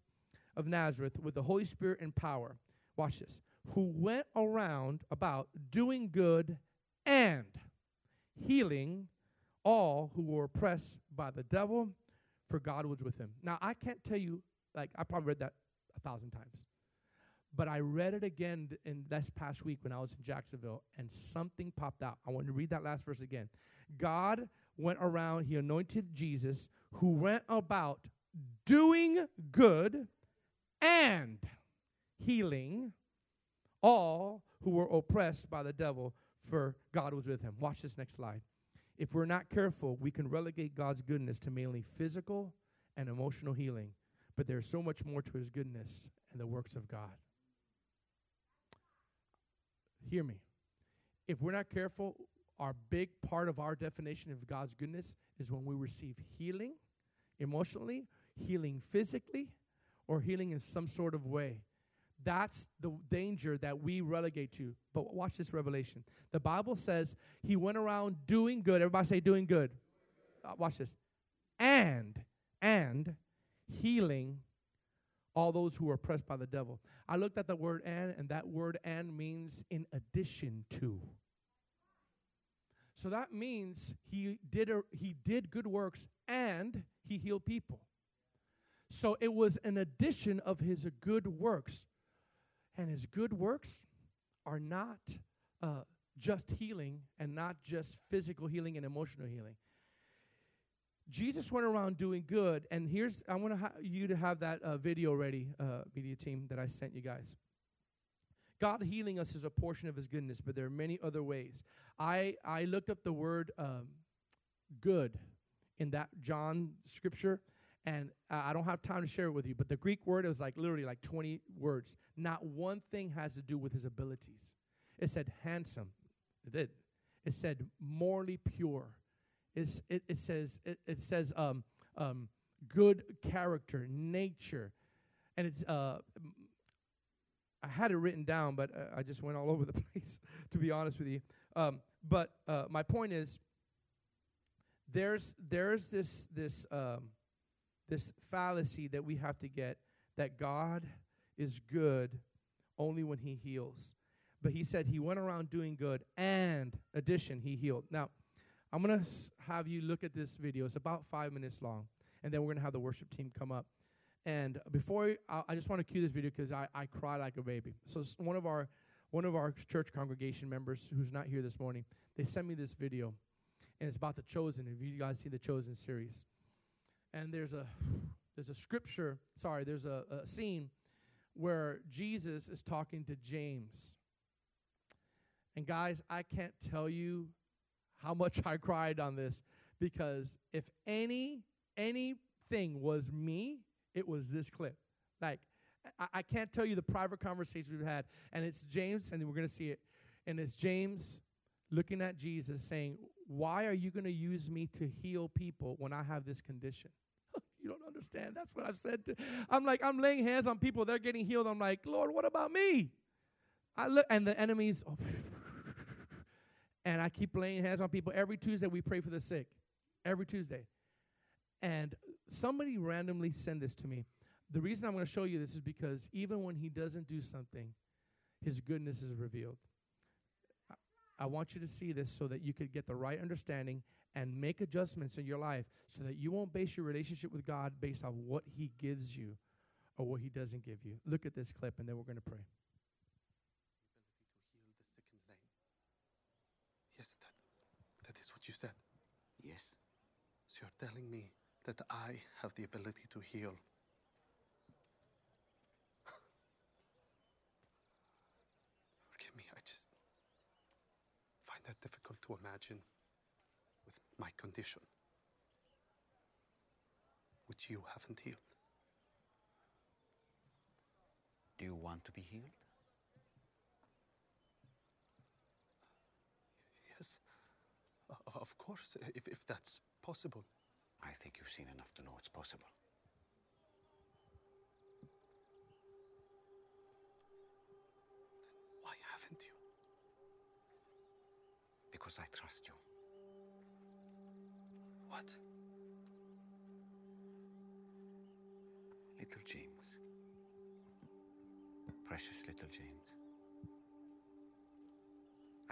of Nazareth with the Holy Spirit and power. Watch this. Who went around about doing good and healing all who were oppressed by the devil, for God was with him. Now, I can't tell you, like, I probably read that a thousand times. But I read it again in this past week when I was in Jacksonville, and something popped out. I want to read that last verse again. God went around, he anointed Jesus, who went about doing good and healing all who were oppressed by the devil, for God was with him. Watch this next slide. If we're not careful, we can relegate God's goodness to mainly physical and emotional healing, but there's so much more to his goodness and the works of God. Hear me. If we're not careful, our big part of our definition of God's goodness is when we receive healing emotionally, healing physically, or healing in some sort of way. That's the danger that we relegate to. But watch this revelation. The Bible says he went around doing good. Everybody say doing good. Uh, watch this. And, and healing all those who are oppressed by the devil. I looked at the word and, and that word and means in addition to. So that means he did a, he did good works and he healed people. So it was an addition of his good works. And his good works are not uh, just healing and not just physical healing and emotional healing. Jesus went around doing good, and here's I want ha- you to have that uh, video ready, uh, media team that I sent you guys. God healing us is a portion of His goodness, but there are many other ways. I I looked up the word um, "good" in that John scripture, and uh, I don't have time to share it with you. But the Greek word is like literally like 20 words. Not one thing has to do with His abilities. It said handsome. It did. It said morally pure it's, it, it says it, it says um, um, good character, nature, and it's. Uh, I had it written down, but uh, I just went all over the place. To be honest with you, um, but uh, my point is, there's there's this this um, this fallacy that we have to get that God is good only when He heals. But He said He went around doing good, and addition He healed. Now I'm going to have you look at this video. It's about five minutes long. And then we're going to have the worship team come up. And before, I, I just want to cue this video because I, I cry like a baby. So one of our one of our church congregation members who's not here this morning, they sent me this video. And it's about the chosen. If you guys see the chosen series. And there's a there's a scripture, sorry, there's a, a scene where Jesus is talking to James. And guys, I can't tell you how much I cried on this because if any anything was me, it was this clip. Like I, I can't tell you the private conversations we've had, and it's James, and we're gonna see it, and it's James looking at Jesus saying, "Why are you gonna use me to heal people when I have this condition?" you don't understand. That's what I've said. To, I'm like, I'm laying hands on people, they're getting healed. I'm like, Lord, what about me? I look, and the enemies. Oh, and I keep laying hands on people. Every Tuesday, we pray for the sick. Every Tuesday. And somebody randomly sent this to me. The reason I'm going to show you this is because even when he doesn't do something, his goodness is revealed. I, want you to see this so that you could get the right understanding and make adjustments in your life so that you won't base your relationship with God based on what he gives you or what he doesn't give you. Look at this clip and then we're going to pray. Yes, that, that is what you said. Yes. So you're telling me that I have the ability to heal. Forgive me, I just find that difficult to imagine with my condition, which you haven't healed. Do you want to be healed? Yes, of course, if, if that's possible. I think you've seen enough to know it's possible. Why haven't you? Because I trust you. What? Little James, Precious little James.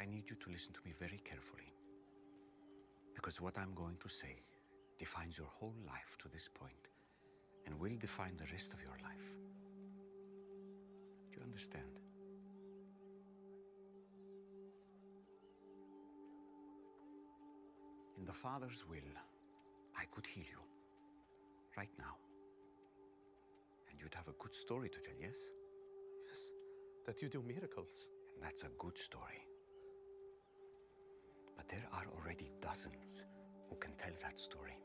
I need you to listen to me very carefully. Because what I'm going to say defines your whole life to this point and will define the rest of your life. Do you understand? In the Father's will, I could heal you right now. And you'd have a good story to tell, yes? Yes, that you do miracles. And that's a good story. But there are already dozens who can tell that story.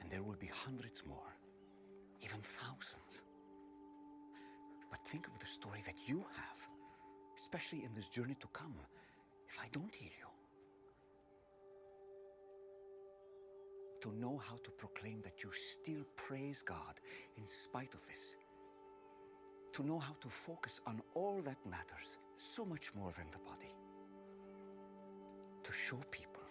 And there will be hundreds more, even thousands. But think of the story that you have, especially in this journey to come, if I don't heal you. To know how to proclaim that you still praise God in spite of this. To know how to focus on all that matters, so much more than the body. To show people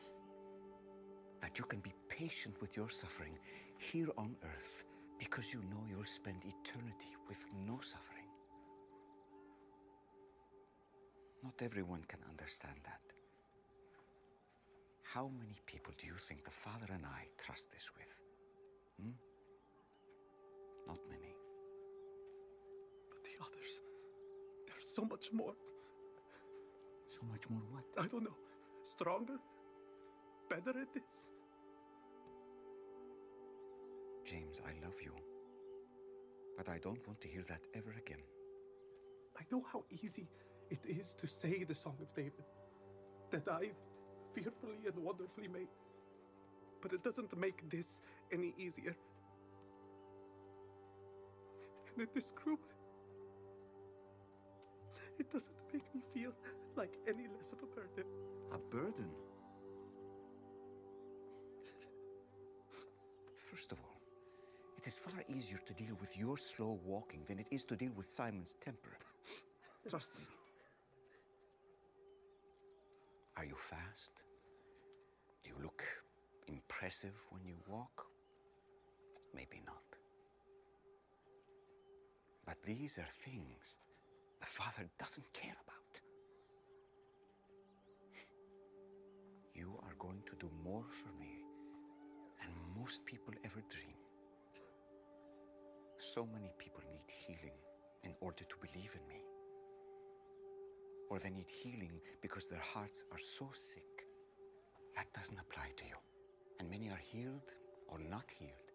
that you can be patient with your suffering here on earth because you know you'll spend eternity with no suffering. Not everyone can understand that. How many people do you think the Father and I trust this with? Hmm? Not many. But the others, they're so much more. So much more what? I don't know. Stronger? Better at this? James, I love you. But I don't want to hear that ever again. I know how easy it is to say the Song of David that I fearfully and wonderfully made. But it doesn't make this any easier. And in this group, it doesn't make me feel like any less of a burden. A burden? First of all, it is far easier to deal with your slow walking than it is to deal with Simon's temper. Trust me. Are you fast? Do you look impressive when you walk? Maybe not. But these are things the Father doesn't care about. You are going to do more for me than most people ever dream. So many people need healing in order to believe in me. Or they need healing because their hearts are so sick. That doesn't apply to you. And many are healed or not healed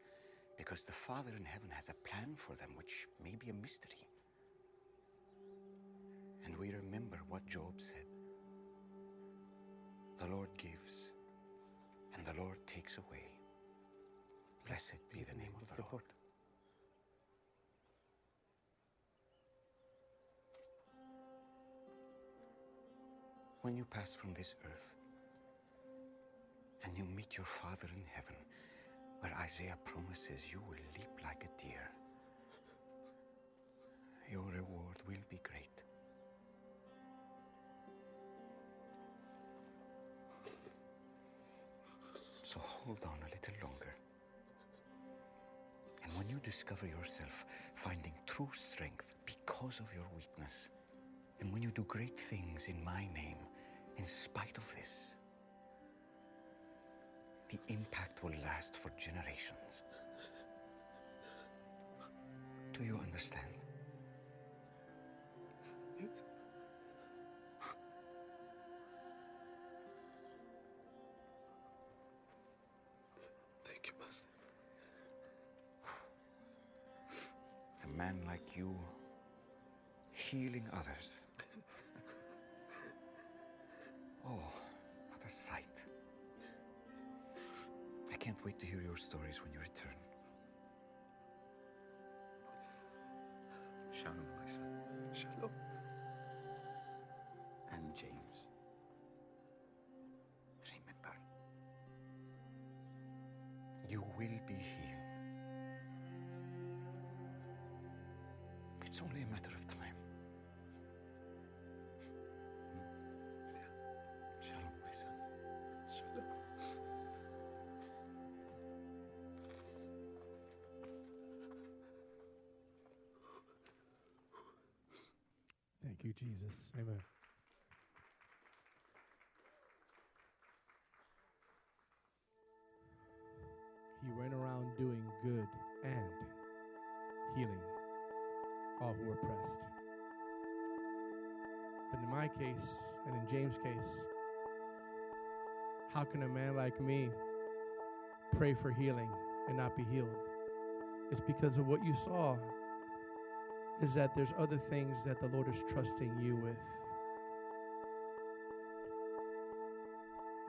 because the Father in heaven has a plan for them which may be a mystery. We remember what Job said The Lord gives, and the Lord takes away. Blessed be the name of the Lord. When you pass from this earth and you meet your Father in heaven, where Isaiah promises you will leap like a deer, your reward will be great. Hold on a little longer. And when you discover yourself finding true strength because of your weakness, and when you do great things in my name, in spite of this, the impact will last for generations. Do you understand? Healing others. oh, what a sight. I can't wait to hear your stories when you return. Shalom, my son. Shalom. And James. Remember, you will be healed. It's only a matter of time. You, Jesus. Amen. He went around doing good and healing all who were oppressed. But in my case, and in James' case, how can a man like me pray for healing and not be healed? It's because of what you saw is that there's other things that the Lord is trusting you with.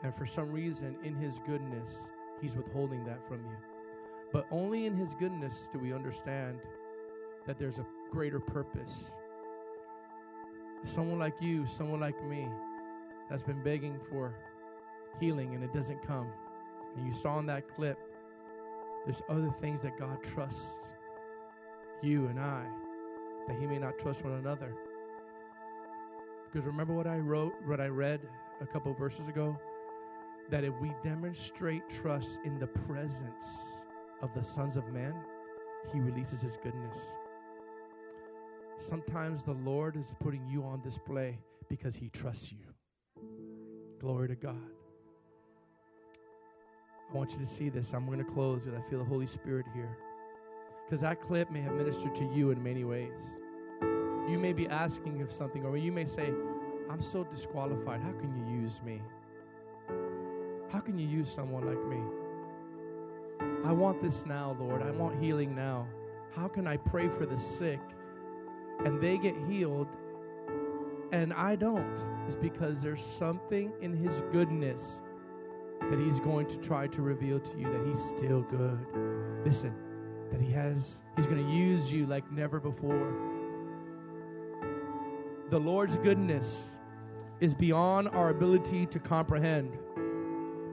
And for some reason, in His goodness, He's withholding that from you. But only in His goodness do we understand that there's a greater purpose. Someone like you, someone like me, that's been begging for healing and it doesn't come. And you saw in that clip, there's other things that God trusts you and I that He may not trust one another. Because remember what I wrote, what I read a couple verses ago? That if we demonstrate trust in the presence of the sons of men, He releases His goodness. Sometimes the Lord is putting you on display because He trusts you. Glory to God. I want you to see this. I'm going to close it. I feel the Holy Spirit here. Because that clip may have ministered to you in many ways. You may be asking of something, or you may say, I'm so disqualified. How can you use me? How can you use someone like me? I want this now, Lord. I want healing now. How can I pray for the sick and they get healed and I don't? It's because there's something in His goodness that He's going to try to reveal to you that He's still good. Listen, that He has, He's going to use you like never before. The Lord's goodness is beyond our ability to comprehend,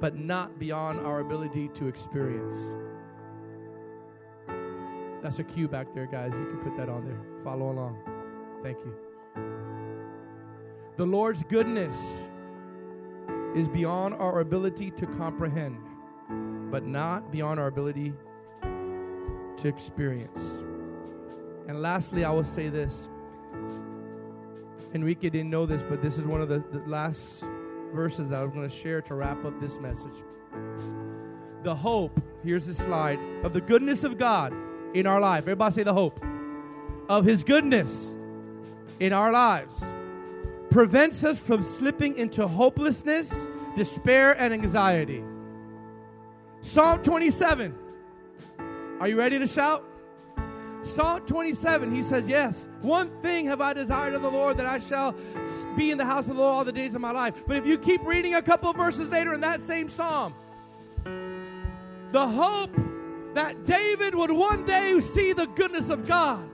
but not beyond our ability to experience. That's a cue back there, guys. You can put that on there. Follow along. Thank you. The Lord's goodness is beyond our ability to comprehend, but not beyond our ability to experience. And lastly, I will say this. Enrique didn't know this, but this is one of the, the last verses that I'm going to share to wrap up this message. The hope, here's the slide, of the goodness of God in our life. Everybody say the hope of His goodness in our lives prevents us from slipping into hopelessness, despair, and anxiety. Psalm 27. Are you ready to shout? Psalm 27, he says, Yes, one thing have I desired of the Lord that I shall be in the house of the Lord all the days of my life. But if you keep reading a couple of verses later in that same psalm, the hope that David would one day see the goodness of God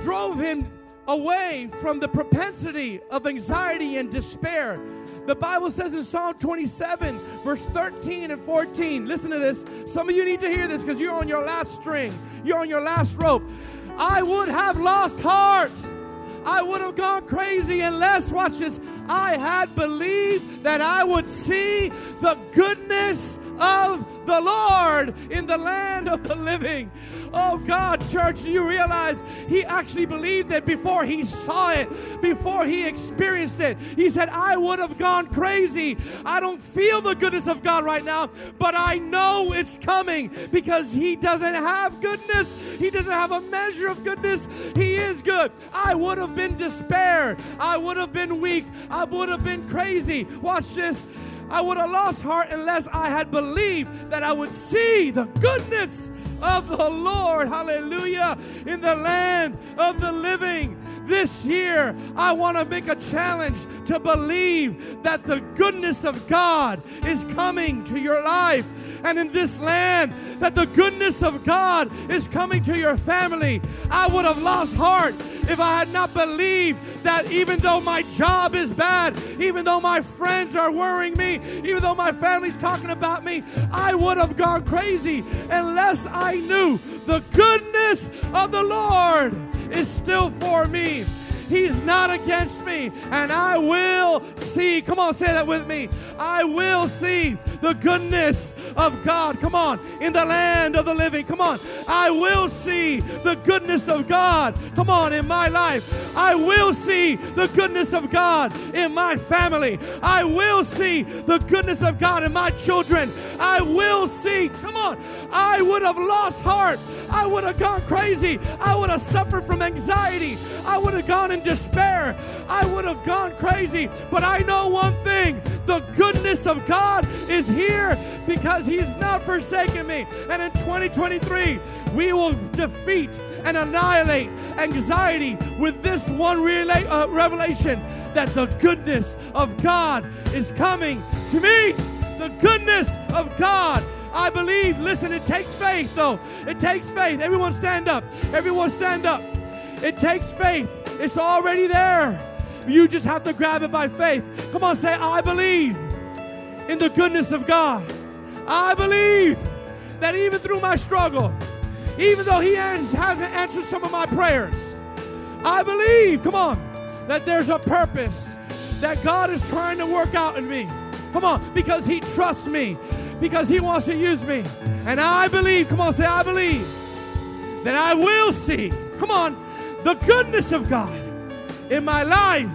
drove him away from the propensity of anxiety and despair. The Bible says in Psalm 27, verse 13 and 14, listen to this. Some of you need to hear this because you're on your last string, you're on your last rope. I would have lost heart. I would have gone crazy unless, watch this, I had believed that I would see the goodness of the Lord in the land of the living. Oh God, church, you realize he actually believed that before he saw it, before he experienced it? He said, I would have gone crazy. I don't feel the goodness of God right now, but I know it's coming because he doesn't have goodness. He doesn't have a measure of goodness. He is good. I would have been despair. I would have been weak. I would have been crazy. Watch this. I would have lost heart unless I had believed that I would see the goodness of the Lord, hallelujah, in the land of the living. This year, I want to make a challenge to believe that the goodness of God is coming to your life and in this land, that the goodness of God is coming to your family. I would have lost heart if I had not believed that even though my job is bad, even though my friends are worrying me, even though my family's talking about me, I would have gone crazy unless I knew the goodness of the Lord is still for me. He's not against me, and I will see. Come on, say that with me. I will see the goodness of God. Come on, in the land of the living. Come on, I will see the goodness of God. Come on, in my life. I will see the goodness of God in my family. I will see the goodness of God in my children. I will see. Come on, I would have lost heart. I would have gone crazy. I would have suffered from anxiety. I would have gone in despair. I would have gone crazy. But I know one thing the goodness of God is here because He's not forsaken me. And in 2023, we will defeat and annihilate anxiety with this one rela- uh, revelation that the goodness of God is coming to me. The goodness of God I believe. Listen, it takes faith, though. It takes faith. Everyone stand up. Everyone stand up. It takes faith. It's already there. You just have to grab it by faith. Come on, say, I believe in the goodness of God. I believe that even through my struggle, even though He hasn't answered some of my prayers, I believe, come on, that there's a purpose that God is trying to work out in me. Come on, because He trusts me, because He wants to use me. And I believe, come on, say, I believe that I will see, come on, the goodness of God in my life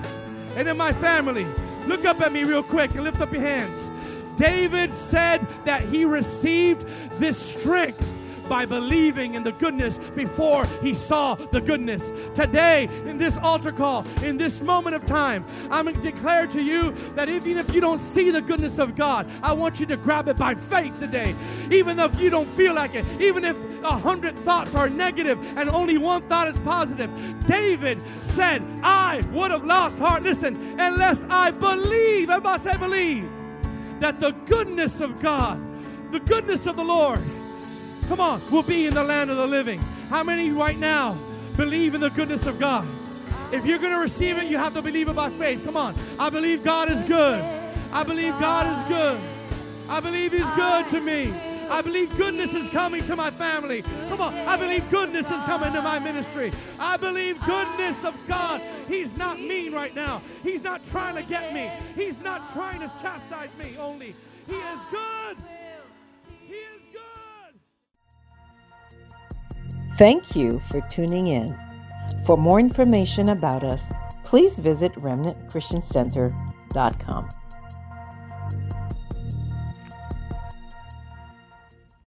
and in my family. Look up at me real quick and lift up your hands. David said that he received this strength by believing in the goodness before he saw the goodness. Today, in this altar call, in this moment of time, I'm going to declare to you that even if you don't see the goodness of God, I want you to grab it by faith today. Even if you don't feel like it, even if a hundred thoughts are negative and only one thought is positive. David said, I would have lost heart, listen, unless I believe, everybody say believe, that the goodness of God, the goodness of the Lord, come on, we'll be in the land of the living. How many right now believe in the goodness of God? If you're going to receive it, you have to believe it by faith. Come on. I believe God is good. I believe God is good. I believe He's good to me. I believe goodness is coming to my family. Come on. I believe goodness is coming to my ministry. I believe goodness of God. He's not mean right now. He's not trying to get me. He's not trying to chastise me only. He is good. Thank you for tuning in. For more information about us, please visit remnantchristiancenter.com.